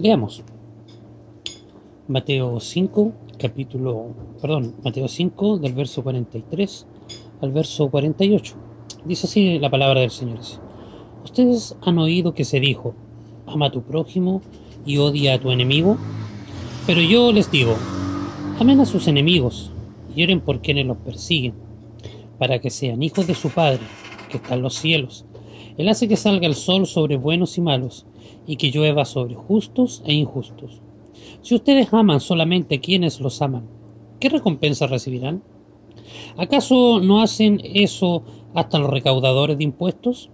Leamos. Mateo 5, capítulo, perdón, Mateo 5 del verso 43 al verso 48. Dice así la palabra del Señor. Ustedes han oído que se dijo, ama a tu prójimo y odia a tu enemigo. Pero yo les digo, amen a sus enemigos y oren por quienes los persiguen, para que sean hijos de su Padre, que está en los cielos. Él hace que salga el sol sobre buenos y malos, y que llueva sobre justos e injustos. Si ustedes aman solamente a quienes los aman, ¿qué recompensa recibirán? ¿Acaso no hacen eso hasta los recaudadores de impuestos?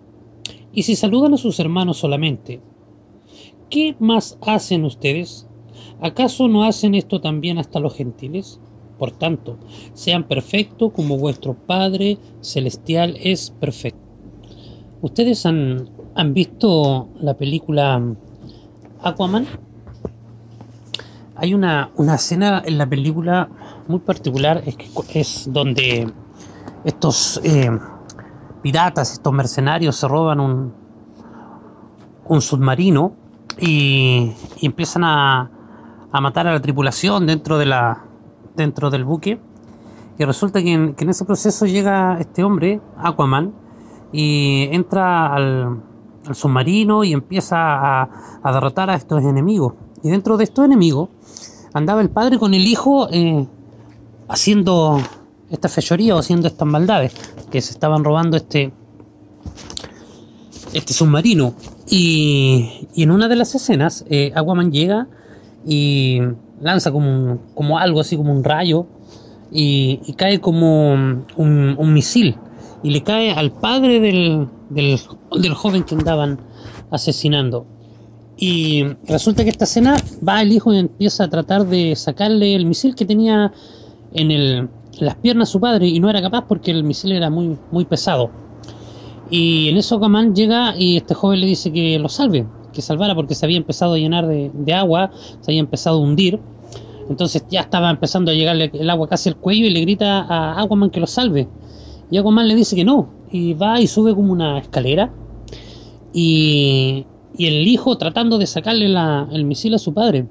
Y si saludan a sus hermanos solamente, ¿qué más hacen ustedes? ¿Acaso no hacen esto también hasta los gentiles? Por tanto, sean perfectos como vuestro Padre Celestial es perfecto. ¿Ustedes han, han visto la película Aquaman? Hay una, una escena en la película muy particular, es, que es donde estos eh, piratas, estos mercenarios se roban un, un submarino y, y empiezan a, a, matar a la tripulación dentro, de la, dentro del buque. Y resulta que en, que en ese proceso llega este hombre, Aquaman, y entra al, al submarino y empieza a, derrotar a estos enemigos. Y dentro de estos enemigos andaba el padre con el hijo eh, haciendo esta fechoría o haciendo estas maldades que se estaban robando este este submarino y, en una de las escenas eh, Aquaman llega y lanza como, un, como algo así como un rayo y, cae como un, misil y le cae al padre del, del, del joven que andaban asesinando y resulta que esta escena va el hijo y empieza a tratar de sacarle el misil que tenía en, el, las piernas su padre y no era capaz porque el misil era muy, muy pesado. Y en eso Aquaman llega y este joven le dice que lo salve, que salvara porque se había empezado a llenar de, de agua, se había empezado a hundir. Entonces ya estaba empezando a llegarle el agua casi al cuello y le grita a Aquaman que lo salve. Y Aquaman le dice que no. Y va y sube como una escalera. Y, y el hijo tratando de sacarle la, el misil a su padre.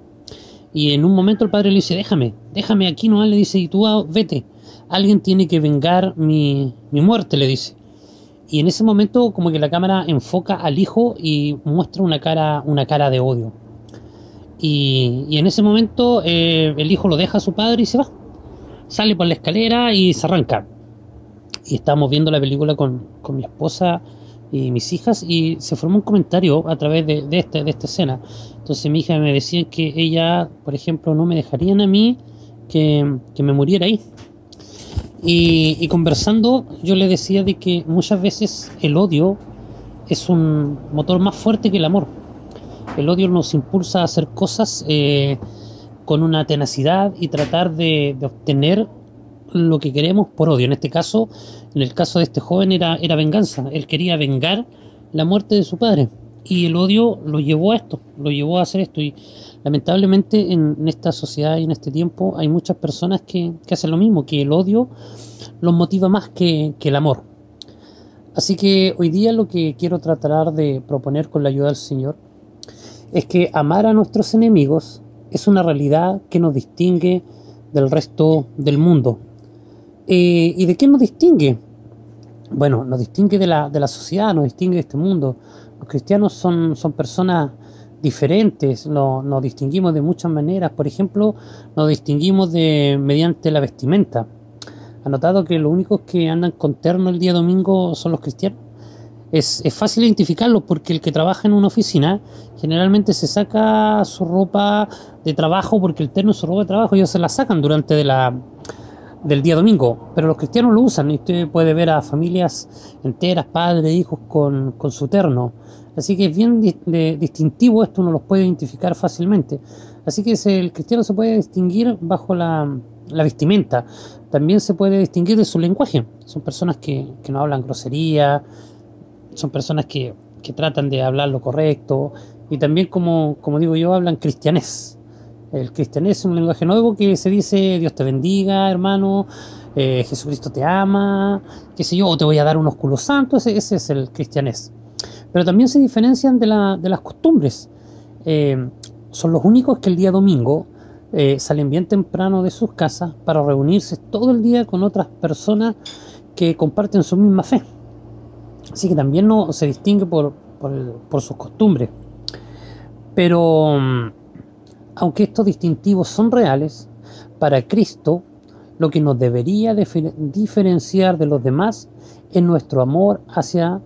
Y en un momento el padre le dice, déjame, déjame aquí, no le dice, y tú ah, vete, alguien tiene que vengar mi, mi muerte, le dice. Y en ese momento como que la cámara enfoca al hijo y muestra una cara, una cara de odio. Y, y en ese momento eh, el hijo lo deja a su padre y se va. Sale por la escalera y se arranca. Y estamos viendo la película con, con mi esposa y mis hijas y se formó un comentario a través de, de, este, de esta escena. Entonces mi hija me decía que ella, por ejemplo, no me dejarían a mí que, que me muriera ahí. Y, conversando yo le decía de que muchas veces el odio es un motor más fuerte que el amor. El odio nos impulsa a hacer cosas eh, con una tenacidad y tratar de obtener lo que queremos por odio. En este caso, en el caso de este joven era, era venganza. Él quería vengar la muerte de su padre. Y el odio lo llevó a esto, lo llevó a hacer esto. Y lamentablemente en, esta sociedad y en este tiempo hay muchas personas que, hacen lo mismo, que el odio los motiva más que el amor. Así que hoy día lo que quiero tratar de proponer con la ayuda del Señor es que amar a nuestros enemigos es una realidad que nos distingue del resto del mundo. Eh, ¿Y de qué nos distingue? Bueno, nos distingue de la, de la sociedad, nos distingue de este mundo. Los cristianos son, son personas diferentes, no, nos distinguimos de muchas maneras. Por ejemplo, nos distinguimos de mediante la vestimenta. ¿Ha notado que los únicos que andan con terno el día domingo son los cristianos? Es, es fácil identificarlos porque el que trabaja en una oficina generalmente se saca su ropa de trabajo porque el terno es su ropa de trabajo, ellos se la sacan durante de la, del día domingo, pero los cristianos lo usan y usted puede ver a familias enteras, padres, hijos con, con su terno. Así que es bien distintivo esto, uno los puede identificar fácilmente. Así que ese, el cristiano se puede distinguir bajo la, la, vestimenta. También se puede distinguir de su lenguaje. Son personas que, que no hablan grosería, son personas que, que, tratan de hablar lo correcto y también, como, como digo yo, hablan cristianés. El cristianés es un lenguaje nuevo que se dice Dios te bendiga, hermano, eh, Jesucristo te ama, qué sé yo, o te voy a dar unos culos santos, ese, es el cristianés. Pero también se diferencian de, la, de las costumbres. Eh, son los únicos que el día domingo eh, salen bien temprano de sus casas para reunirse todo el día con otras personas que comparten su misma fe. Así que también no se distingue por, por sus costumbres. Pero mm, aunque estos distintivos son reales, para Cristo lo que nos debería diferenciar de los demás es nuestro amor hacia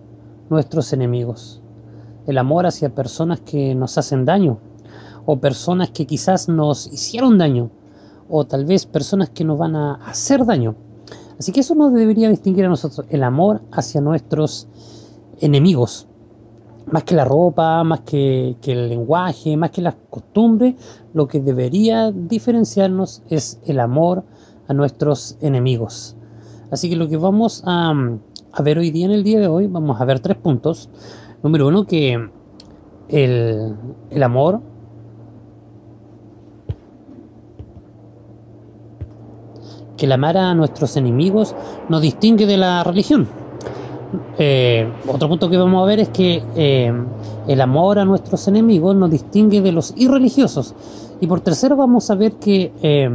nuestros enemigos. El amor hacia personas que nos hacen daño, o personas que quizás nos hicieron daño, o tal vez personas que nos van a hacer daño. Así que eso nos debería distinguir a nosotros, el amor hacia nuestros enemigos. Más que la ropa, más que, el lenguaje, más que las costumbres, lo que debería diferenciarnos es el amor a nuestros enemigos. Así que lo que vamos a, a ver hoy día, en el día de hoy, vamos a ver tres puntos. Número uno, que el, el amor que el amar a nuestros enemigos nos distingue de la religión. Eh, otro punto que vamos a ver es que eh, el amor a nuestros enemigos nos distingue de los irreligiosos. Y por tercero vamos a ver que eh,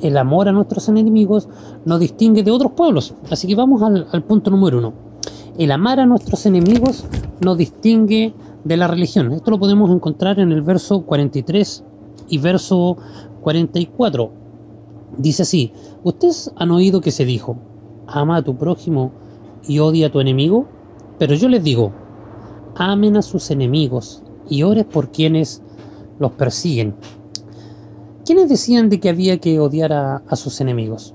el amor a nuestros enemigos nos distingue de otros pueblos. Así que vamos al, punto número uno. El amar a nuestros enemigos nos distingue de la religión. Esto lo podemos encontrar en el verso 43 y verso 44. Dice así, ustedes han oído que se dijo, ama a tu prójimo y odia a tu enemigo, pero yo les digo, amen a sus enemigos y ores por quienes los persiguen. ¿Quiénes decían de que había que odiar a, sus enemigos?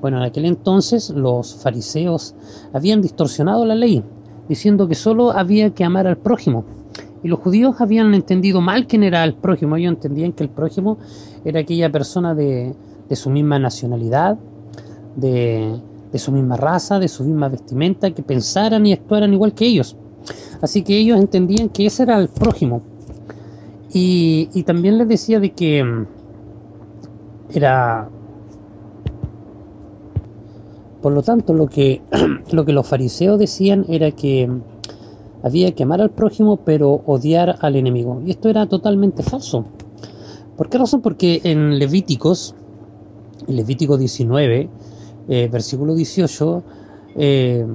Bueno, en aquel entonces los fariseos habían distorsionado la ley, diciendo que solo había que amar al prójimo. Y los judíos habían entendido mal quién era el prójimo. Ellos entendían que el prójimo era aquella persona de, su misma nacionalidad, de, de, su misma raza, de su misma vestimenta, que pensaran y actuaran igual que ellos. Así que ellos entendían que ese era el prójimo. Y, también les decía de que era... Por lo tanto, lo que, lo que los fariseos decían era que había que amar al prójimo pero odiar al enemigo. Y esto era totalmente falso. ¿Por qué razón? Porque en Levíticos, en Levítico 19, eh, versículo 18, eh,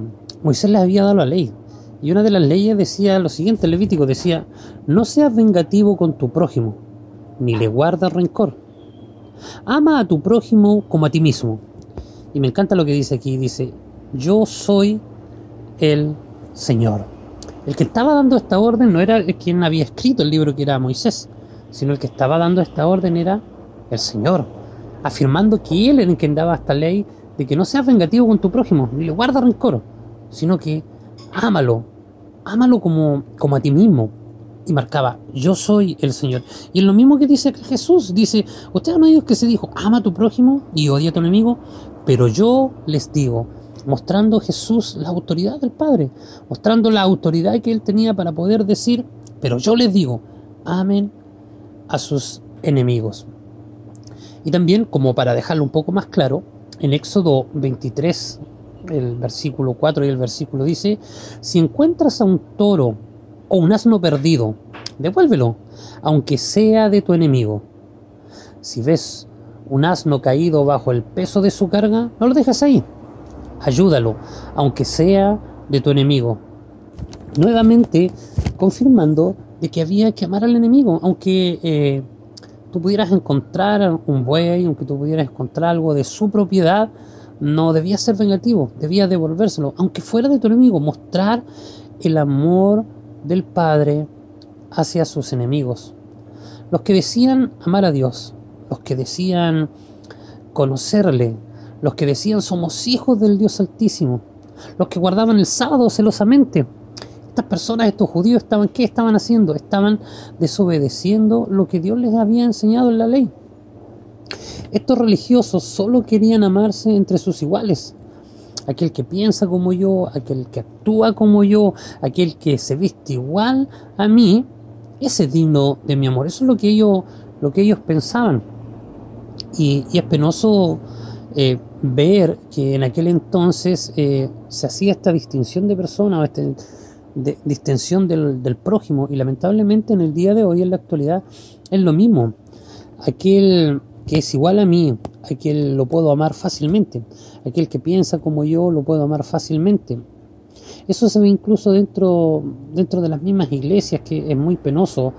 Moisés les había dado la ley. Y una de las leyes decía lo siguiente, Levítico decía, no seas vengativo con tu prójimo, ni le guardas rencor. Ama a tu prójimo como a ti mismo. Y me encanta lo que dice aquí. Dice, yo soy el Señor. El que estaba dando esta orden no era el quien había escrito el libro que era Moisés, sino el que estaba dando esta orden era el Señor, afirmando que Él era el que daba esta ley de que no seas vengativo con tu prójimo, ni le guarda rencor, sino que ámalo, ámalo como, como a ti mismo, y marcaba, yo soy el Señor. Y es lo mismo que dice Jesús, dice, ustedes han oído que se dijo, ama a tu prójimo y odia a tu enemigo, pero yo les digo, mostrando Jesús la autoridad del Padre, mostrando la autoridad que él tenía para poder decir, pero yo les digo, amen a sus enemigos. Y también, como para dejarlo un poco más claro, en Éxodo 23, el versículo 4 y el versículo dice, si encuentras a un toro o un asno perdido, devuélvelo, aunque sea de tu enemigo. Si ves un asno caído bajo el peso de su carga, no lo dejes ahí. Ayúdalo, aunque sea de tu enemigo. Nuevamente confirmando de que había que amar al enemigo, aunque eh, tú pudieras encontrar un buey, aunque tú pudieras encontrar algo de su propiedad, no debía ser vengativo, debía devolvérselo, aunque fuera de tu enemigo, mostrar el amor del Padre hacia sus enemigos. Los que decían amar a Dios, los que decían conocerle, los que decían somos hijos del Dios Altísimo, los que guardaban el sábado celosamente. Estas personas, estos judíos, estaban, ¿qué estaban haciendo? Estaban desobedeciendo lo que Dios les había enseñado en la ley. Estos religiosos solo querían amarse entre sus iguales, aquel que piensa como yo, aquel que actúa como yo, aquel que se viste igual a mí, ese es digno de mi amor. Eso es lo que ellos, lo que ellos pensaban. Y, es penoso eh, ver que en aquel entonces eh, se hacía esta distinción de personas, este, de distensión del, del prójimo. Y lamentablemente en el día de hoy, en la actualidad, es lo mismo. Aquel que es igual a mí, aquel lo puedo amar fácilmente, aquel que piensa como yo lo puedo amar fácilmente. Eso se ve incluso dentro, dentro de las mismas iglesias, que es muy penoso,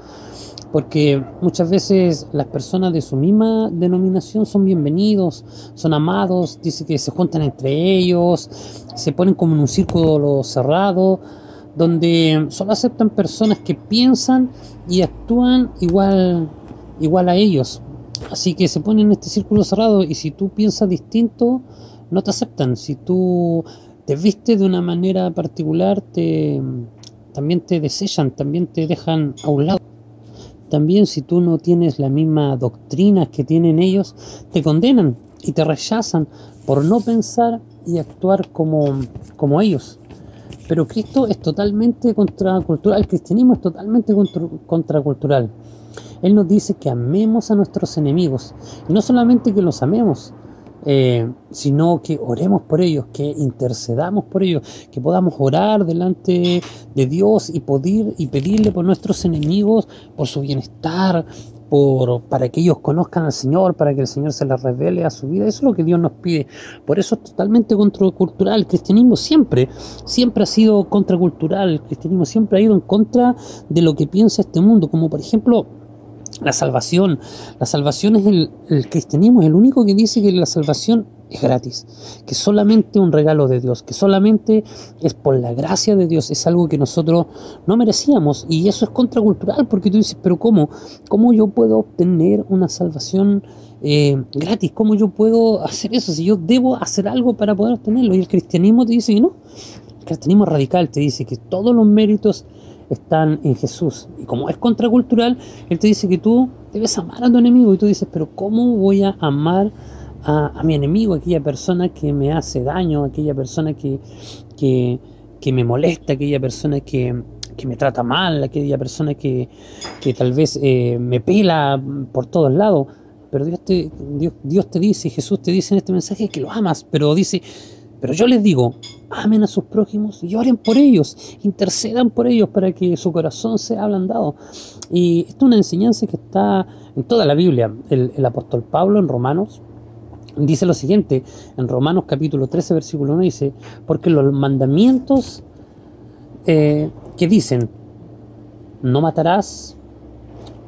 porque muchas veces las personas de su misma denominación son bienvenidos, son amados, dice que se juntan entre ellos, se ponen como en un círculo cerrado, donde solo aceptan personas que piensan y actúan igual, igual a ellos. Así que se ponen en este círculo cerrado y si tú piensas distinto, no te aceptan. Si tú te vistes de una manera particular, te, también te desellan, también te dejan a un lado. También si tú no tienes la misma doctrina que tienen ellos, te condenan y te rechazan por no pensar y actuar como, como ellos. Pero Cristo es totalmente contracultural, el cristianismo es totalmente contracultural. Él nos dice que amemos a nuestros enemigos. Y no solamente que los amemos, eh, sino que oremos por ellos, que intercedamos por ellos, que podamos orar delante de Dios y, poder, y pedirle por nuestros enemigos, por su bienestar, por, para que ellos conozcan al Señor, para que el Señor se les revele a su vida. Eso es lo que Dios nos pide. Por eso es totalmente contracultural. El cristianismo siempre, siempre ha sido contracultural. El cristianismo siempre ha ido en contra de lo que piensa este mundo. Como por ejemplo, la salvación. La salvación es el, el, cristianismo, es el único que dice que la salvación es gratis, que solamente un regalo de Dios, que solamente es por la gracia de Dios, es algo que nosotros no merecíamos y eso es contracultural porque tú dices, pero ¿cómo? ¿Cómo yo puedo obtener una salvación eh, gratis? ¿Cómo yo puedo hacer eso? Si yo debo hacer algo para poder obtenerlo y el cristianismo te dice que no. El cristianismo radical te dice que todos los méritos están en Jesús. Y como es contracultural, Él te dice que tú debes amar a tu enemigo. Y tú dices, pero ¿cómo voy a amar a, mi enemigo, aquella persona que me hace daño, aquella persona que, que, me molesta, aquella persona que, me trata mal, aquella persona que, tal vez eh, me pela por todos lados? Pero Dios te, Dios, Dios te dice, Jesús te dice en este mensaje que lo amas, pero dice, pero yo les digo, amen a sus prójimos y oren por ellos, intercedan por ellos para que su corazón sea ablandado. Y esto es una enseñanza que está en toda la Biblia. El, apóstol Pablo en Romanos dice lo siguiente, en Romanos capítulo 13, versículo 1 dice, porque los mandamientos eh, que dicen, no matarás,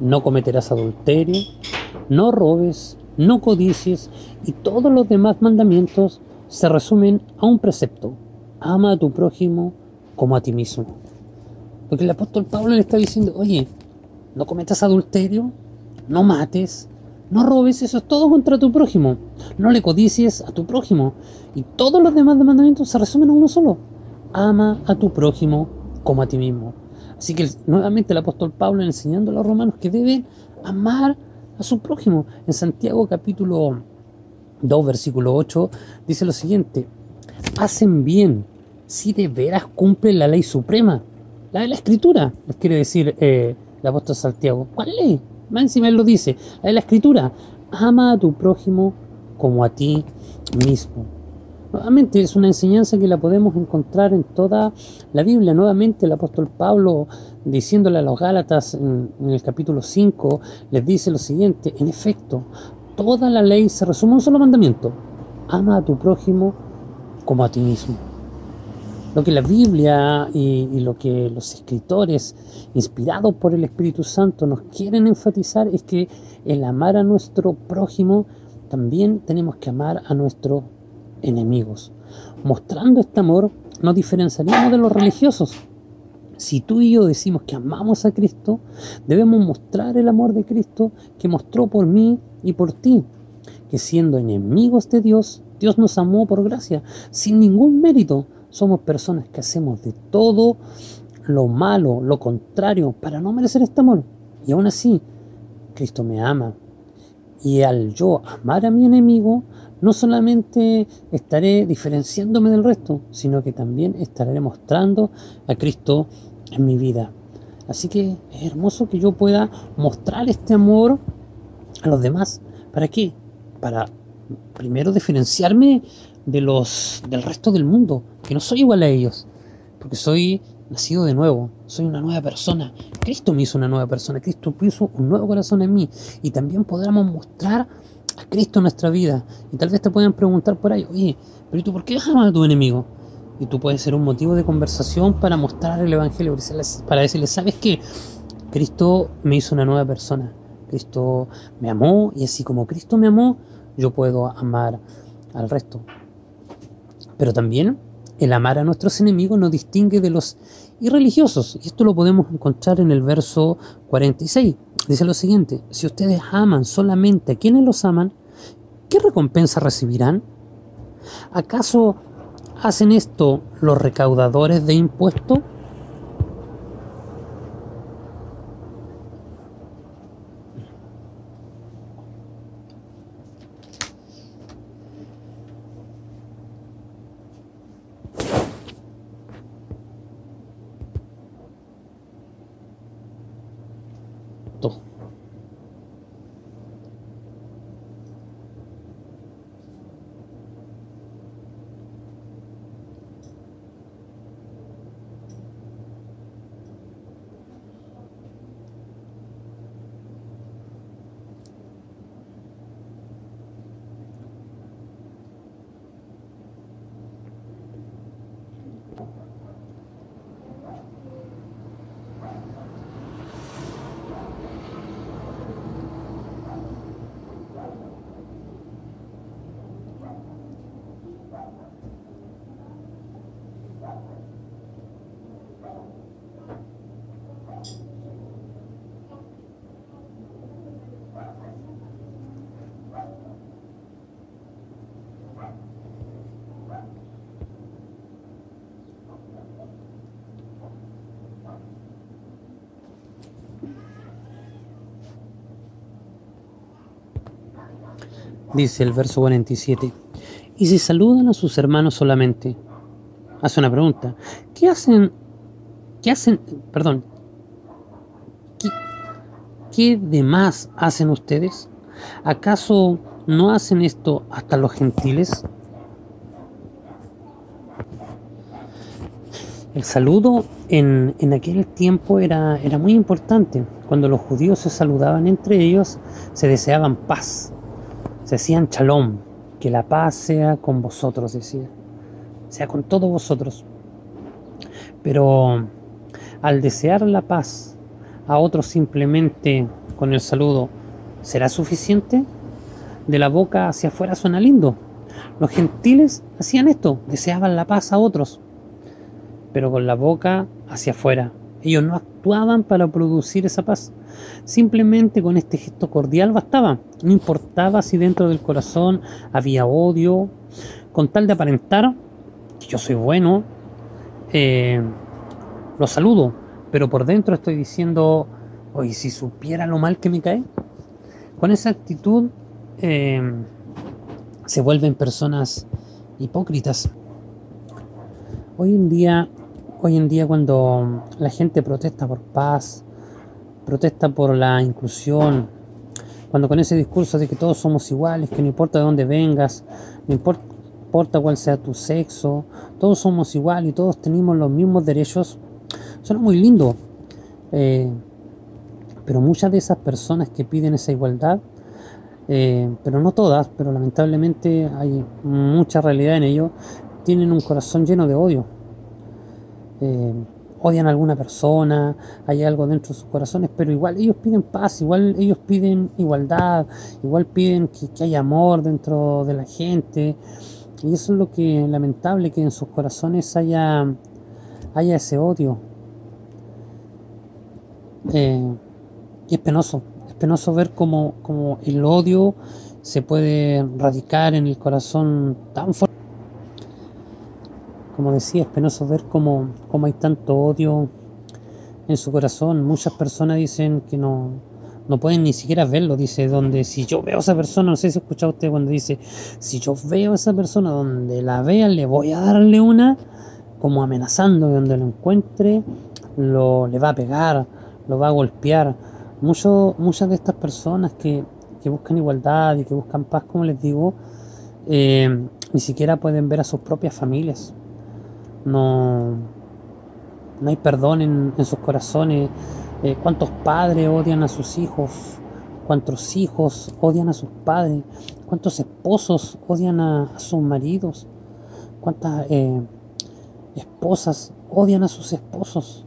no cometerás adulterio, no robes, no codicies y todos los demás mandamientos se resumen a un precepto. Ama a tu prójimo como a ti mismo. Porque el apóstol Pablo le está diciendo, oye, no cometas adulterio, no mates, no robes, eso es todo contra tu prójimo. No le codicies a tu prójimo. Y todos los demás mandamientos se resumen a uno solo. Ama a tu prójimo como a ti mismo. Así que nuevamente el apóstol Pablo enseñando a los romanos que deben amar a su prójimo. En Santiago capítulo 2, versículo 8, dice lo siguiente, hacen bien si de veras cumplen la ley suprema, la de la escritura, les quiere decir eh, el apóstol Santiago. ¿Cuál ley? Más encima él lo dice, de la escritura, ama a tu prójimo como a ti mismo. Nuevamente es una enseñanza que la podemos encontrar en toda la Biblia. Nuevamente el apóstol Pablo diciéndole a los Gálatas en, en el capítulo 5 les dice lo siguiente, en efecto, toda la ley se resume en un solo mandamiento. Ama a tu prójimo como a ti mismo. Lo que la Biblia y, lo que los escritores, inspirados por el Espíritu Santo, nos quieren enfatizar es que el amar a nuestro prójimo también tenemos que amar a nuestros enemigos. Mostrando este amor nos diferenciaríamos de los religiosos. Si tú y yo decimos que amamos a Cristo, debemos mostrar el amor de Cristo que mostró por mí y por ti, que siendo enemigos de Dios, Dios nos amó por gracia, sin ningún mérito. Somos personas que hacemos de todo lo malo, lo contrario, para no merecer este amor. Y aún así, Cristo me ama. Y al yo amar a mi enemigo, no solamente estaré diferenciándome del resto, sino que también estaré mostrando a Cristo en mi vida. Así que es hermoso que yo pueda mostrar este amor a los demás. ¿Para qué? Para primero diferenciarme de los del resto del mundo, que no soy igual a ellos, porque soy nacido de nuevo, soy una nueva persona. Cristo me hizo una nueva persona, Cristo puso un nuevo corazón en mí y también podremos mostrar a Cristo en nuestra vida. Y tal vez te puedan preguntar por ahí, oye, pero tú por qué amas a tu enemigo? Y tú puedes ser un motivo de conversación para mostrar el Evangelio, para decirle, ¿sabes qué? Cristo me hizo una nueva persona. Cristo me amó y así como Cristo me amó, yo puedo amar al resto. Pero también el amar a nuestros enemigos nos distingue de los irreligiosos. Y esto lo podemos encontrar en el verso 46. Dice lo siguiente, si ustedes aman solamente a quienes los aman, ¿qué recompensa recibirán? ¿Acaso hacen esto los recaudadores de impuestos? Dice el verso 47. Y si saludan a sus hermanos solamente, hace una pregunta. ¿Qué hacen? ¿Qué hacen? Perdón. ¿Qué, qué demás hacen ustedes? ¿Acaso no hacen esto hasta los gentiles? El saludo en, en, aquel tiempo era, era muy importante. Cuando los judíos se saludaban entre ellos, se deseaban paz se hacían chalón, que la paz sea con vosotros, decía, sea con todos vosotros. Pero al desear la paz a otros simplemente con el saludo, ¿será suficiente? De la boca hacia afuera suena lindo. Los gentiles hacían esto, deseaban la paz a otros, pero con la boca hacia afuera. Ellos no actuaban para producir esa paz, Simplemente con este gesto cordial bastaba. No importaba si dentro del corazón había odio, con tal de aparentar que yo soy bueno, eh, lo saludo, pero por dentro estoy diciendo, oye, si supiera lo mal que me cae. Con esa actitud eh, se vuelven personas hipócritas. Hoy en día, hoy en día cuando la gente protesta por paz, protesta por la inclusión, cuando con ese discurso de que todos somos iguales, que no importa de dónde vengas, no importa cuál sea tu sexo, todos somos iguales y todos tenemos los mismos derechos, suena muy lindo. Eh, pero muchas de esas personas que piden esa igualdad, eh, pero no todas, pero lamentablemente hay mucha realidad en ello, tienen un corazón lleno de odio. Eh, odian a alguna persona, hay algo dentro de sus corazones, pero igual ellos piden paz, igual ellos piden igualdad, igual piden que, que haya amor dentro de la gente. Y eso es lo que lamentable, que en sus corazones haya, haya ese odio. Eh, y es penoso, es penoso ver cómo, cómo el odio se puede radicar en el corazón tan fuerte como decía, es penoso ver cómo, hay tanto odio en su corazón. Muchas personas dicen que no, no pueden ni siquiera verlo. Dice, donde si yo veo a esa persona, no sé si escucha usted cuando dice, si yo veo a esa persona donde la vea, le voy a darle una, como amenazando, donde lo encuentre, lo, le va a pegar, lo va a golpear. Mucho, muchas de estas personas que, que buscan igualdad y que buscan paz, como les digo, eh, ni siquiera pueden ver a sus propias familias no, no hay perdón en, sus corazones. Eh, ¿Cuántos padres odian a sus hijos? ¿Cuántos hijos odian a sus padres? ¿Cuántos esposos odian a, sus maridos? ¿Cuántas eh, esposas odian a sus esposos?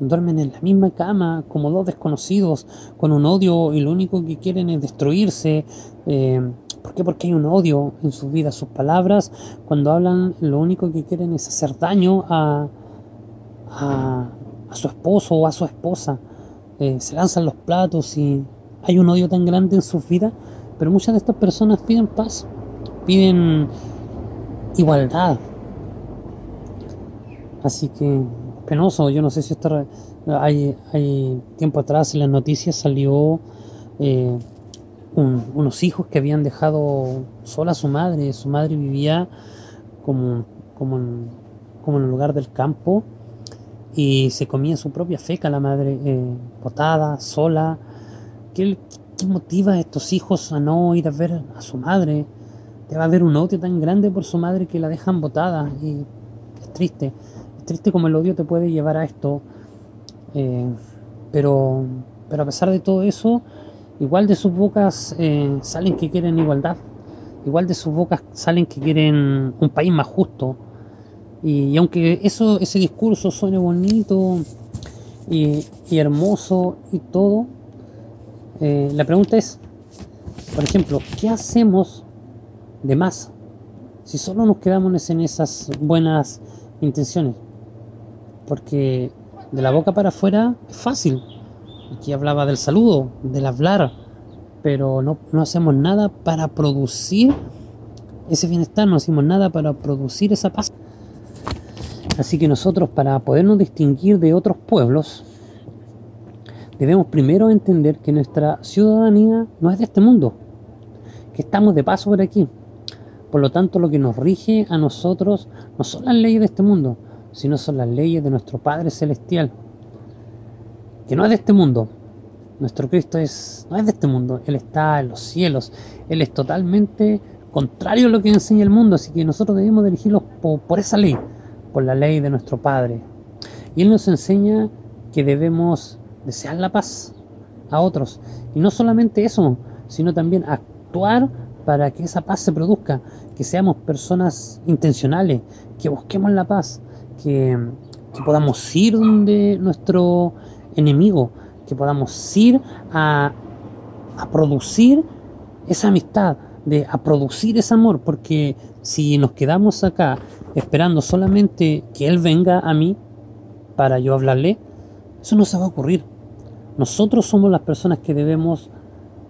Duermen en la misma cama como dos desconocidos con un odio y lo único que quieren es destruirse. Eh, ¿Por qué? Porque hay un odio en sus vidas. Sus palabras, cuando hablan, lo único que quieren es hacer daño a, a, su esposo o a su esposa. Eh, se lanzan los platos y hay un odio tan grande en sus vidas. Pero muchas de estas personas piden paz, piden igualdad. Así que penoso. Yo no sé si esto hay, hay tiempo atrás en las noticias salió eh, unos hijos que habían dejado sola a su madre. Su madre vivía como, como, en, como en un lugar del campo y se comía su propia feca la madre, eh, botada, sola. ¿Qué, ¿Qué motiva a estos hijos a no ir a ver a su madre? Debe haber un odio tan grande por su madre que la dejan botada y es triste triste como el odio te puede llevar a esto, eh, pero, pero a pesar de todo eso, igual de sus bocas eh, salen que quieren igualdad, igual de sus bocas salen que quieren un país más justo. Y, aunque eso, ese discurso suene bonito y, hermoso y todo, eh, la pregunta es, por ejemplo, ¿qué hacemos de más si solo nos quedamos en esas buenas intenciones? porque de la boca para afuera es fácil. Aquí hablaba del saludo, del hablar, pero no, hacemos nada para producir ese bienestar, no hacemos nada para producir esa paz. Así que nosotros para podernos distinguir de otros pueblos, debemos primero entender que nuestra ciudadanía no es de este mundo, que estamos de paso por aquí. Por lo tanto, lo que nos rige a nosotros no son las leyes de este mundo, sino son las leyes de nuestro Padre Celestial, que no es de este mundo. Nuestro Cristo es, no es de este mundo, Él está en los cielos, Él es totalmente contrario a lo que enseña el mundo, así que nosotros debemos dirigirlos por, por esa ley, por la ley de nuestro Padre. Y Él nos enseña que debemos desear la paz a otros. Y no solamente eso, sino también actuar para que esa paz se produzca, que seamos personas intencionales, que busquemos la paz, que, podamos ir donde nuestro enemigo, que podamos ir a, a producir esa amistad, de, a producir ese amor, porque si nos quedamos acá esperando solamente que Él venga a mí para yo hablarle, eso no se va a ocurrir. Nosotros somos las personas que debemos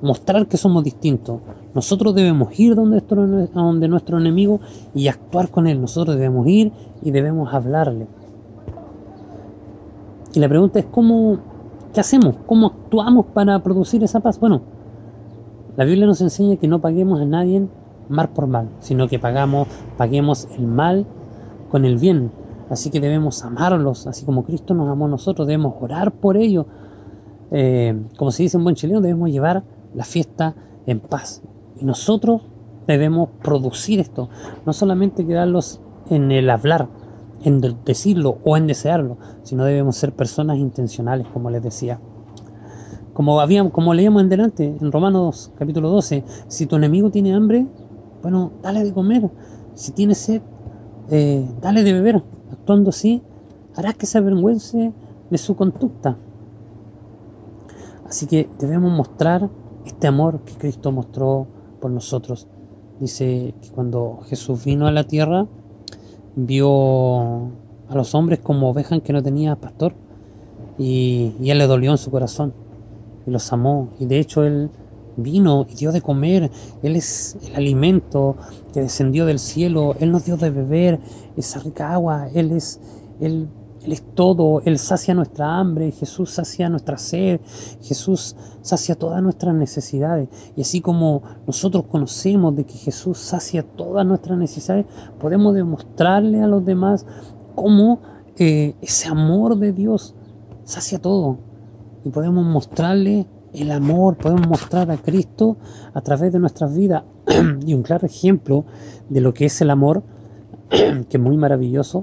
mostrar que somos distintos. Nosotros debemos ir donde nuestro, donde nuestro enemigo y actuar con él. Nosotros debemos ir y debemos hablarle. Y la pregunta es cómo, ¿qué hacemos? ¿Cómo actuamos para producir esa paz? Bueno, la Biblia nos enseña que no paguemos a nadie mal por mal, sino que pagamos, paguemos el mal con el bien. Así que debemos amarlos, así como Cristo nos amó a nosotros, debemos orar por ellos. Eh, como se dice en buen chileno, debemos llevar la fiesta en paz. Y nosotros debemos producir esto, no solamente quedarlos en el hablar, en decirlo o en desearlo, sino debemos ser personas intencionales, como les decía. Como, habíamos, leíamos en delante, en Romanos capítulo 12, si tu enemigo tiene hambre, bueno, dale de comer. Si tiene sed, eh, dale de beber. Actuando así, harás que se avergüence de su conducta. Así que debemos mostrar este amor que Cristo mostró por nosotros. Dice que cuando Jesús vino a la tierra, vio a los hombres como ovejas que no tenía pastor y, y él le dolió en su corazón y los amó. Y de hecho él vino y dio de comer. Él es el alimento que descendió del cielo. Él nos dio de beber esa rica agua. Él es, él él es todo, Él sacia nuestra hambre, Jesús sacia nuestra sed, Jesús sacia todas nuestras necesidades. Y así como nosotros conocemos de que Jesús sacia todas nuestras necesidades, podemos demostrarle a los demás cómo eh, ese amor de Dios sacia todo. Y podemos mostrarle el amor, podemos mostrar a Cristo a través de nuestras vidas. y un claro ejemplo de lo que es el amor, que es muy maravilloso,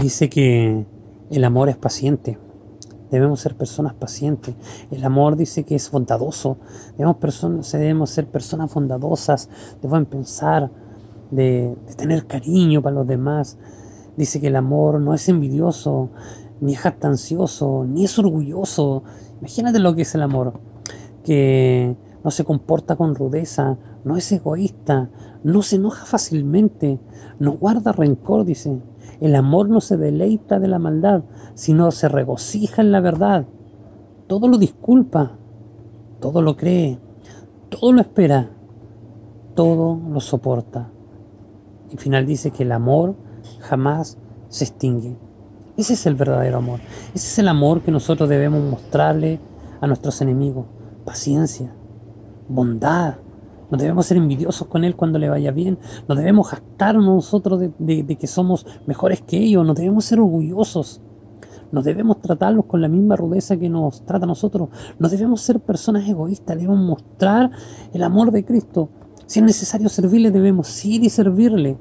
Dice que el amor es paciente. Debemos ser personas pacientes. El amor dice que es bondadoso. Debemos, ser personas bondadosas, de buen pensar, de, de tener cariño para los demás. Dice que el amor no es envidioso, ni es jactancioso, ni es orgulloso. Imagínate lo que es el amor. Que no se comporta con rudeza, no es egoísta, no se enoja fácilmente, no guarda rencor, dice. El amor no se deleita de la maldad, sino se regocija en la verdad. Todo lo disculpa, todo lo cree, todo lo espera, todo lo soporta. Y final dice que el amor jamás se extingue. Ese es el verdadero amor. Ese es el amor que nosotros debemos mostrarle a nuestros enemigos. Paciencia, bondad, no debemos ser envidiosos con Él cuando le vaya bien. No debemos jactarnos nosotros de, que somos mejores que ellos. No debemos ser orgullosos. No debemos tratarlos con la misma rudeza que nos trata a nosotros. No debemos ser personas egoístas. Debemos mostrar el amor de Cristo. Si es necesario servirle, debemos ir y servirle.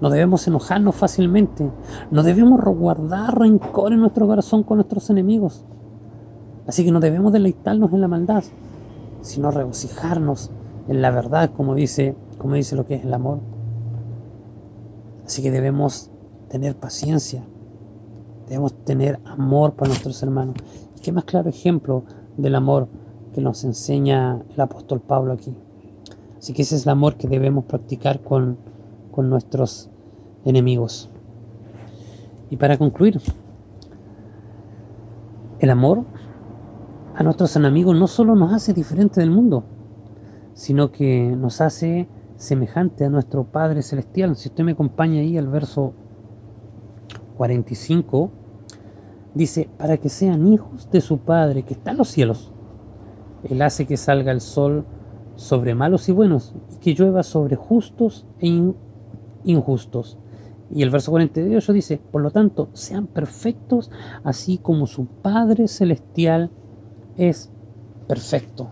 No debemos enojarnos fácilmente. No debemos guardar rencor en nuestro corazón con nuestros enemigos. Así que no debemos deleitarnos en la maldad, sino regocijarnos en la verdad, como dice, como dice lo que es el amor. Así que debemos tener paciencia, debemos tener amor para nuestros hermanos. Y qué más claro ejemplo del amor que nos enseña el apóstol Pablo aquí. Así que ese es el amor que debemos practicar con, con nuestros enemigos. Y para concluir, el amor a nuestros enemigos no solo nos hace diferente del mundo, sino que nos hace semejante a nuestro Padre Celestial. Si usted me acompaña ahí al verso 45, dice, para que sean hijos de su Padre que está en los cielos. Él hace que salga el sol sobre malos y buenos, y que llueva sobre justos e injustos. Y el verso 48 dice, por lo tanto, sean perfectos, así como su Padre Celestial es perfecto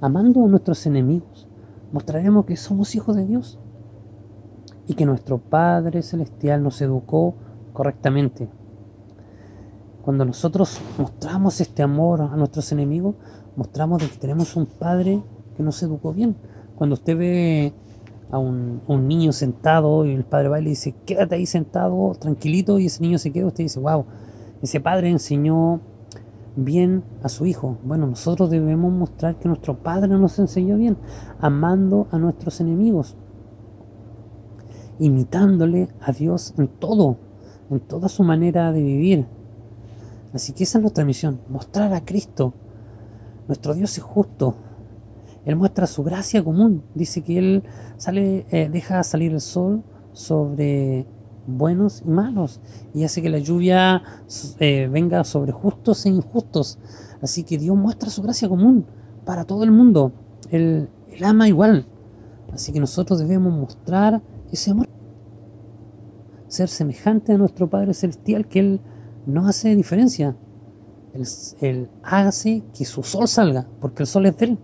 amando a nuestros enemigos, mostraremos que somos hijos de Dios y que nuestro Padre Celestial nos educó correctamente. Cuando nosotros mostramos este amor a nuestros enemigos, mostramos que tenemos un Padre que nos educó bien. Cuando usted ve a un, un, niño sentado y el padre va y le dice, quédate ahí sentado, tranquilito, y ese niño se queda, usted dice, wow, ese padre enseñó bien a su hijo. Bueno, nosotros debemos mostrar que nuestro Padre nos enseñó bien, amando a nuestros enemigos, imitándole a Dios en todo, en toda su manera de vivir. Así que esa es nuestra misión, mostrar a Cristo. Nuestro Dios es justo. Él muestra su gracia común. Dice que Él sale, eh, deja salir el sol sobre buenos y malos, y hace que la lluvia eh, venga sobre justos e injustos. Así que Dios muestra su gracia común para todo el mundo. Él, ama igual. Así que nosotros debemos mostrar ese amor. Ser semejante a nuestro Padre Celestial, que Él no hace diferencia. Él, él hace que su sol salga, porque el sol es de Él.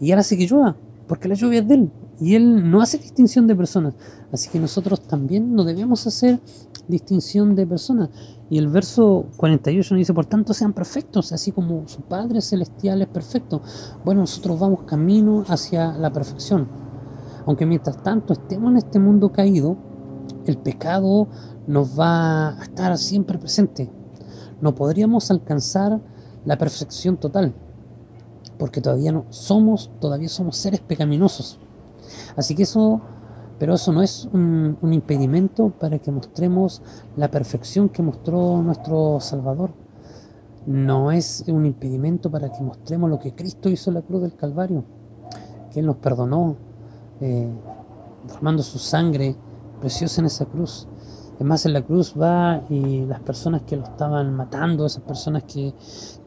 Y Él hace que llueva, porque la lluvia es de Él. Y Él no hace distinción de personas. Así que nosotros también no debemos hacer distinción de personas. Y el verso 48 nos dice, por tanto sean perfectos, así como su Padre Celestial es perfecto. Bueno, nosotros vamos camino hacia la perfección. Aunque mientras tanto estemos en este mundo caído, el pecado nos va a estar siempre presente. No podríamos alcanzar la perfección total, porque todavía no somos, todavía somos seres pecaminosos. Así que eso, pero eso no es un, impedimento para que mostremos la perfección que mostró nuestro Salvador. No es un impedimento para que mostremos lo que Cristo hizo en la cruz del Calvario, que Él nos perdonó, eh, derramando su sangre preciosa en esa cruz. Es más, en la cruz va y las personas que lo estaban matando, esas personas que,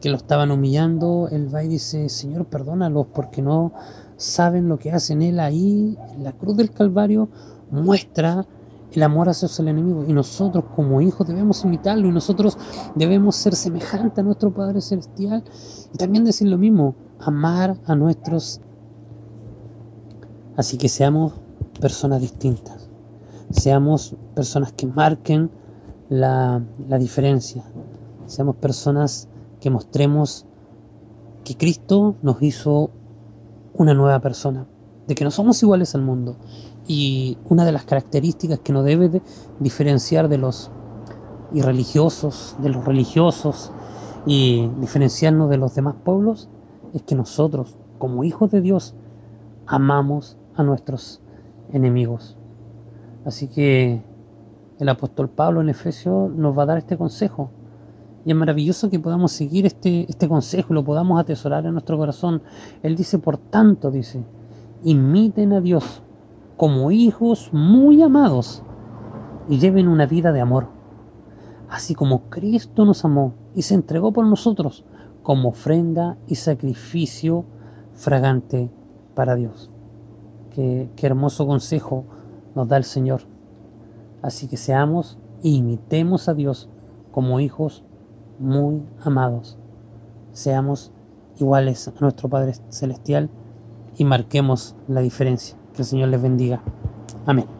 que lo estaban humillando, Él va y dice, Señor, perdónalos porque no saben lo que hacen. Él ahí, en la cruz del Calvario, muestra el amor hacia el enemigo. Y nosotros como hijos debemos imitarlo y nosotros debemos ser semejantes a nuestro Padre Celestial. Y también decir lo mismo, amar a nuestros... Así que seamos personas distintas. Seamos personas que marquen la, la diferencia. Seamos personas que mostremos que Cristo nos hizo una nueva persona, de que no somos iguales al mundo. Y una de las características que nos debe diferenciar de los irreligiosos, de los religiosos y diferenciarnos de los demás pueblos es que nosotros, como hijos de Dios, amamos a nuestros enemigos. Así que el apóstol Pablo en Efesios nos va a dar este consejo. Y es maravilloso que podamos seguir este, este consejo lo podamos atesorar en nuestro corazón. Él dice, por tanto, dice, imiten a Dios como hijos muy amados y lleven una vida de amor, así como Cristo nos amó y se entregó por nosotros como ofrenda y sacrificio fragante para Dios. Qué, qué hermoso consejo nos da el Señor. Así que seamos e imitemos a Dios como hijos muy amados. Seamos iguales a nuestro Padre Celestial y marquemos la diferencia. Que el Señor les bendiga. Amén.